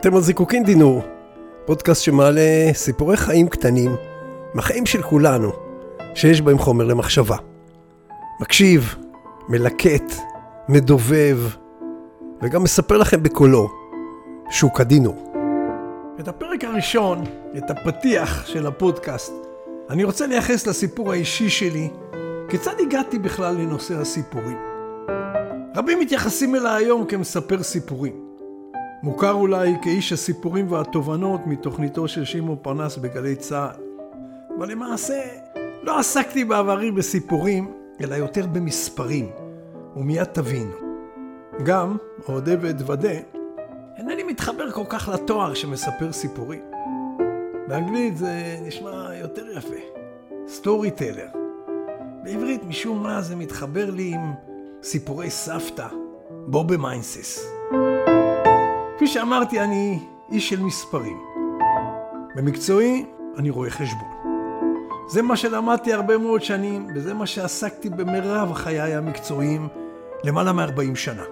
אתם על זיקוקין דינור, פודקאסט שמעלה סיפורי חיים קטנים, מהחיים של כולנו, שיש בהם חומר למחשבה. מקשיב, מלקט, מדובב, וגם מספר לכם בקולו, שוק הדינור. את הפרק הראשון, את הפתיח של הפודקאסט, אני רוצה לייחס לסיפור האישי שלי, כיצד הגעתי בכלל לנושא הסיפורים. רבים מתייחסים אליי היום כמספר סיפורים. מוכר אולי כאיש הסיפורים והתובנות מתוכניתו של שמעון פרנס בגלי צה"ל. אבל למעשה לא עסקתי בעברי בסיפורים, אלא יותר במספרים, ומיד תבינו. גם, אודה ואתוודה, אינני מתחבר כל כך לתואר שמספר סיפורים. באנגלית זה נשמע יותר יפה, סטורי טלר. בעברית משום מה זה מתחבר לי עם סיפורי סבתא, בובה מיינסס. כפי שאמרתי, אני איש של מספרים. במקצועי, אני רואה חשבון. זה מה שלמדתי הרבה מאוד שנים, וזה מה שעסקתי במרב חיי המקצועיים למעלה מ-40 שנה.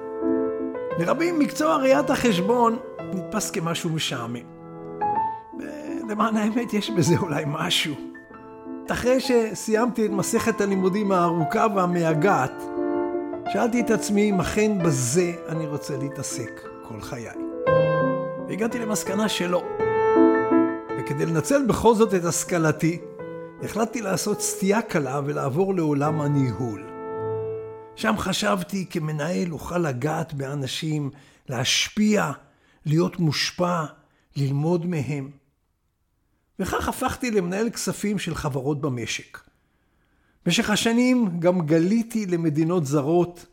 לרבים מקצוע ראיית החשבון נתפס כמשהו משעמם. ולמען האמת, יש בזה אולי משהו. אחרי שסיימתי את מסכת הלימודים הארוכה והמייגעת, שאלתי את עצמי אם אכן בזה אני רוצה להתעסק כל חיי. והגעתי למסקנה שלא. וכדי לנצל בכל זאת את השכלתי, החלטתי לעשות סטייה קלה ולעבור לעולם הניהול. שם חשבתי כמנהל אוכל לגעת באנשים, להשפיע, להיות מושפע, ללמוד מהם. וכך הפכתי למנהל כספים של חברות במשק. במשך השנים גם גליתי למדינות זרות.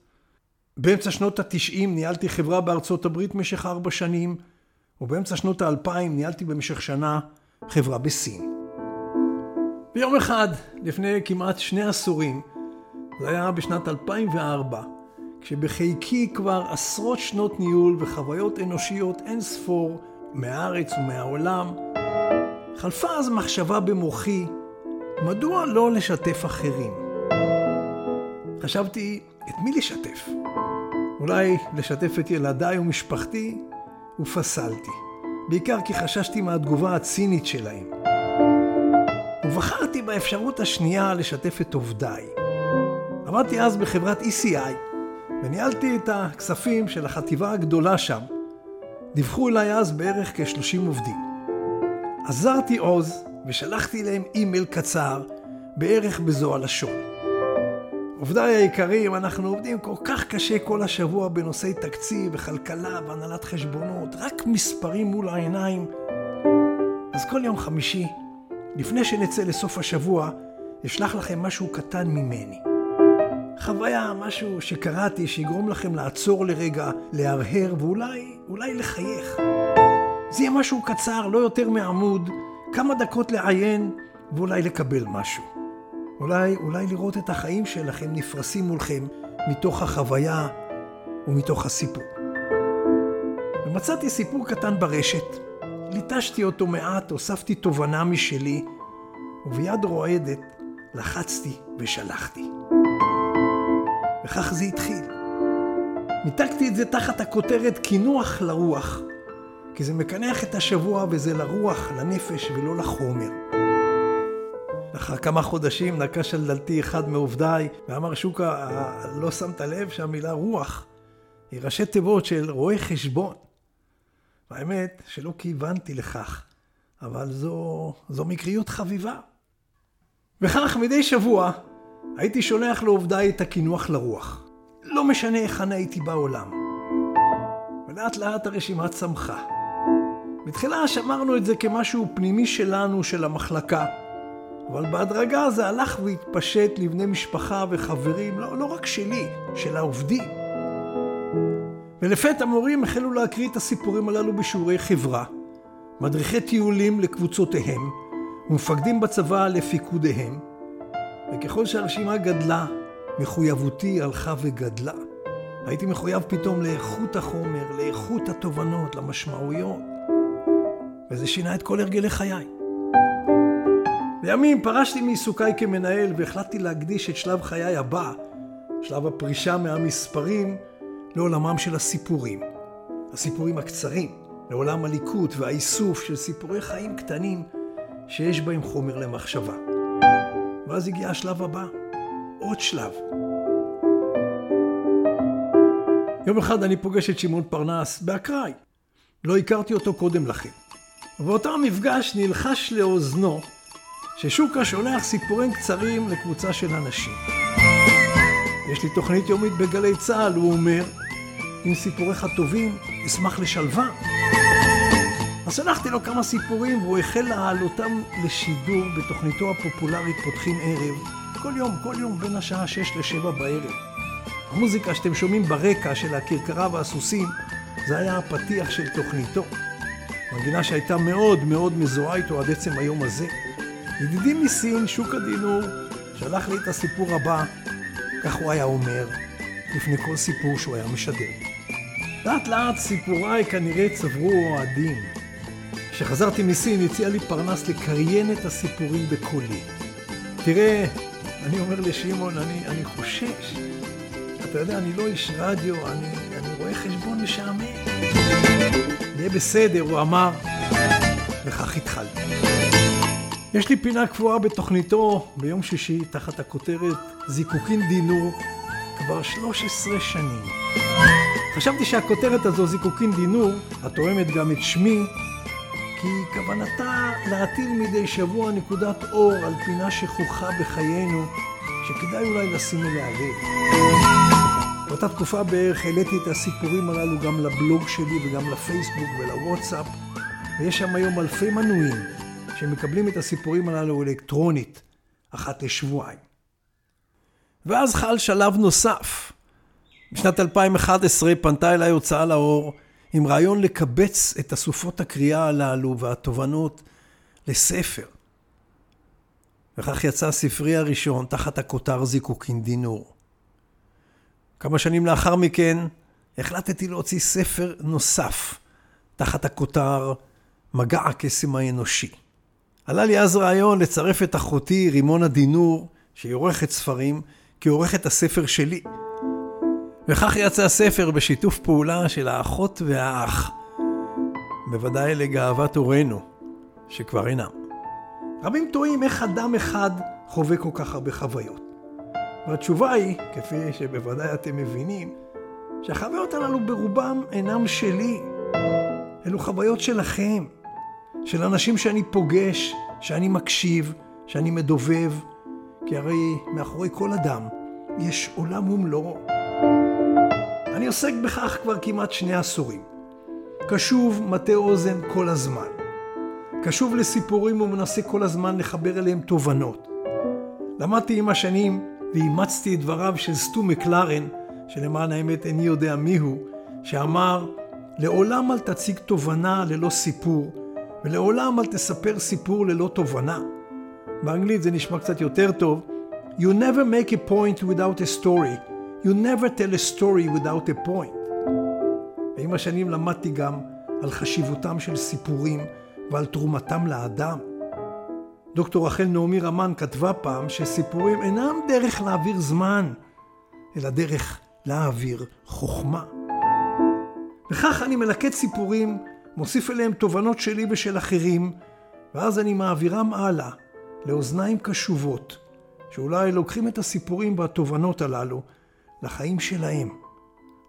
באמצע שנות התשעים ניהלתי חברה בארצות הברית במשך ארבע שנים, ובאמצע שנות האלפיים ניהלתי במשך שנה חברה בסין. ויום אחד, לפני כמעט שני עשורים, זה היה בשנת 2004, כשבחיקי כבר עשרות שנות ניהול וחוויות אנושיות אין ספור מהארץ ומהעולם, חלפה אז מחשבה במוחי, מדוע לא לשתף אחרים? חשבתי, את מי לשתף? אולי לשתף את ילדיי ומשפחתי? ופסלתי. בעיקר כי חששתי מהתגובה הצינית שלהם. ובחרתי באפשרות השנייה לשתף את עובדיי. עבדתי אז בחברת ECI, וניהלתי את הכספים של החטיבה הגדולה שם. דיווחו אליי אז בערך כ-30 עובדים. עזרתי עוז ושלחתי להם אימייל קצר, בערך בזו הלשון. עובדיי היקרים, אנחנו עובדים כל כך קשה כל השבוע בנושאי תקציב וכלכלה והנהלת חשבונות, רק מספרים מול העיניים. אז כל יום חמישי, לפני שנצא לסוף השבוע, אשלח לכם משהו קטן ממני. חוויה, משהו שקראתי, שיגרום לכם לעצור לרגע, להרהר ואולי, אולי לחייך. זה יהיה משהו קצר, לא יותר מעמוד, כמה דקות לעיין ואולי לקבל משהו. אולי, אולי לראות את החיים שלכם נפרסים מולכם מתוך החוויה ומתוך הסיפור. ומצאתי סיפור קטן ברשת, ליטשתי אותו מעט, הוספתי תובנה משלי, וביד רועדת לחצתי ושלחתי. וכך זה התחיל. מיתגתי את זה תחת הכותרת קינוח לרוח, כי זה מקנח את השבוע וזה לרוח, לנפש ולא לחומר. לאחר כמה חודשים נקש על דלתי אחד מעובדיי ואמר שוקה, לא שמת לב שהמילה רוח היא ראשי תיבות של רואה חשבון. והאמת שלא כיוונתי לכך, אבל זו, זו מקריות חביבה. וכך מדי שבוע הייתי שולח לעובדיי את הקינוח לרוח. לא משנה היכן הייתי בעולם. ולאט לאט הרשימה צמחה. בתחילה שמרנו את זה כמשהו פנימי שלנו, של המחלקה. אבל בהדרגה זה הלך והתפשט לבני משפחה וחברים, לא, לא רק שלי, של העובדים. ולפתע מורים החלו להקריא את הסיפורים הללו בשיעורי חברה, מדריכי טיולים לקבוצותיהם, ומפקדים בצבא לפיקודיהם, וככל שהרשימה גדלה, מחויבותי הלכה וגדלה. הייתי מחויב פתאום לאיכות החומר, לאיכות התובנות, למשמעויות, וזה שינה את כל הרגלי חיי. לימים פרשתי מעיסוקיי כמנהל והחלטתי להקדיש את שלב חיי הבא, שלב הפרישה מהמספרים, לעולמם של הסיפורים. הסיפורים הקצרים, לעולם הליקוט והאיסוף של סיפורי חיים קטנים שיש בהם חומר למחשבה. ואז הגיע השלב הבא, עוד שלב. יום אחד אני פוגש את שמעון פרנס באקראי. לא הכרתי אותו קודם לכן. ובאותו המפגש נלחש לאוזנו ששוקה שולח סיפורים קצרים לקבוצה של אנשים. יש לי תוכנית יומית בגלי צה"ל, הוא אומר, עם סיפוריך טובים, אשמח לשלווה. אז שלחתי לו כמה סיפורים והוא החל להעלותם לשידור בתוכניתו הפופולרית פותחים ערב, כל יום, כל יום בין השעה 6 ל-7 בערב. המוזיקה שאתם שומעים ברקע של הכרכרה והסוסים, זה היה הפתיח של תוכניתו. מנגינה שהייתה מאוד מאוד מזוהה איתו עד עצם היום הזה. ידידי מסין, שוק הדינור, שלח לי את הסיפור הבא, כך הוא היה אומר, לפני כל סיפור שהוא היה משדר. לאט לאט סיפוריי כנראה צברו אוהדים. כשחזרתי מסין הציע לי פרנס לקריין את הסיפורים בקולי. תראה, אני אומר לשמעון, אני, אני חושש. אתה יודע, אני לא איש רדיו, אני, אני רואה חשבון משעמם. יהיה בסדר, הוא אמר, וכך התחלתי. יש לי פינה קבועה בתוכניתו ביום שישי תחת הכותרת זיקוקין דינור כבר 13 שנים. חשבתי שהכותרת הזו, זיקוקין דינור, התואמת גם את שמי, כי כוונתה להטיל מדי שבוע נקודת אור על פינה שכוחה בחיינו, שכדאי אולי לשים אליה לב. באותה תקופה בערך העליתי את הסיפורים הללו גם לבלוג שלי וגם לפייסבוק ולוואטסאפ, ויש שם היום אלפי מנויים שמקבלים את הסיפורים הללו אלקטרונית, אחת לשבועיים. ואז חל שלב נוסף. בשנת 2011 פנתה אליי הוצאה לאור עם רעיון לקבץ את אסופות הקריאה הללו והתובנות לספר. וכך יצא ספרי הראשון תחת הכותר זיקוקין דינור. כמה שנים לאחר מכן החלטתי להוציא ספר נוסף תחת הכותר מגע הקסם האנושי. עלה לי אז רעיון לצרף את אחותי רימונה דינור, שהיא עורכת ספרים, כעורכת הספר שלי. וכך יצא הספר בשיתוף פעולה של האחות והאח. בוודאי לגאוות הורינו, שכבר אינם. רבים טועים איך אדם אחד חווה כל כך הרבה חוויות. והתשובה היא, כפי שבוודאי אתם מבינים, שהחוויות הללו ברובם אינם שלי. אלו חוויות שלכם, של אנשים שאני פוגש, שאני מקשיב, שאני מדובב, כי הרי מאחורי כל אדם יש עולם ומלואו. אני עוסק בכך כבר כמעט שני עשורים. קשוב, מטה אוזן כל הזמן. קשוב לסיפורים ומנסה כל הזמן לחבר אליהם תובנות. למדתי עם השנים ואימצתי את דבריו של סטו מקלרן, שלמען האמת איני יודע מיהו, שאמר, לעולם אל תציג תובנה ללא סיפור, ולעולם אל תספר סיפור ללא תובנה. באנגלית זה נשמע קצת יותר טוב. You never make a point without a story. You never tell a story without a point. ועם השנים למדתי גם על חשיבותם של סיפורים ועל תרומתם לאדם. דוקטור רחל נעמי רמן כתבה פעם שסיפורים אינם דרך להעביר זמן, אלא דרך להעביר חוכמה. וכך אני מלקט סיפורים, מוסיף אליהם תובנות שלי ושל אחרים, ואז אני מעבירם הלאה לאוזניים קשובות, שאולי לוקחים את הסיפורים והתובנות הללו לחיים שלהם,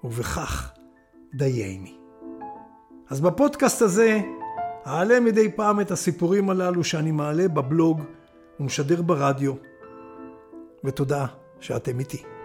ובכך דייני. אז בפודקאסט הזה אעלה מדי פעם את הסיפורים הללו שאני מעלה בבלוג ומשדר ברדיו, ותודה שאתם איתי.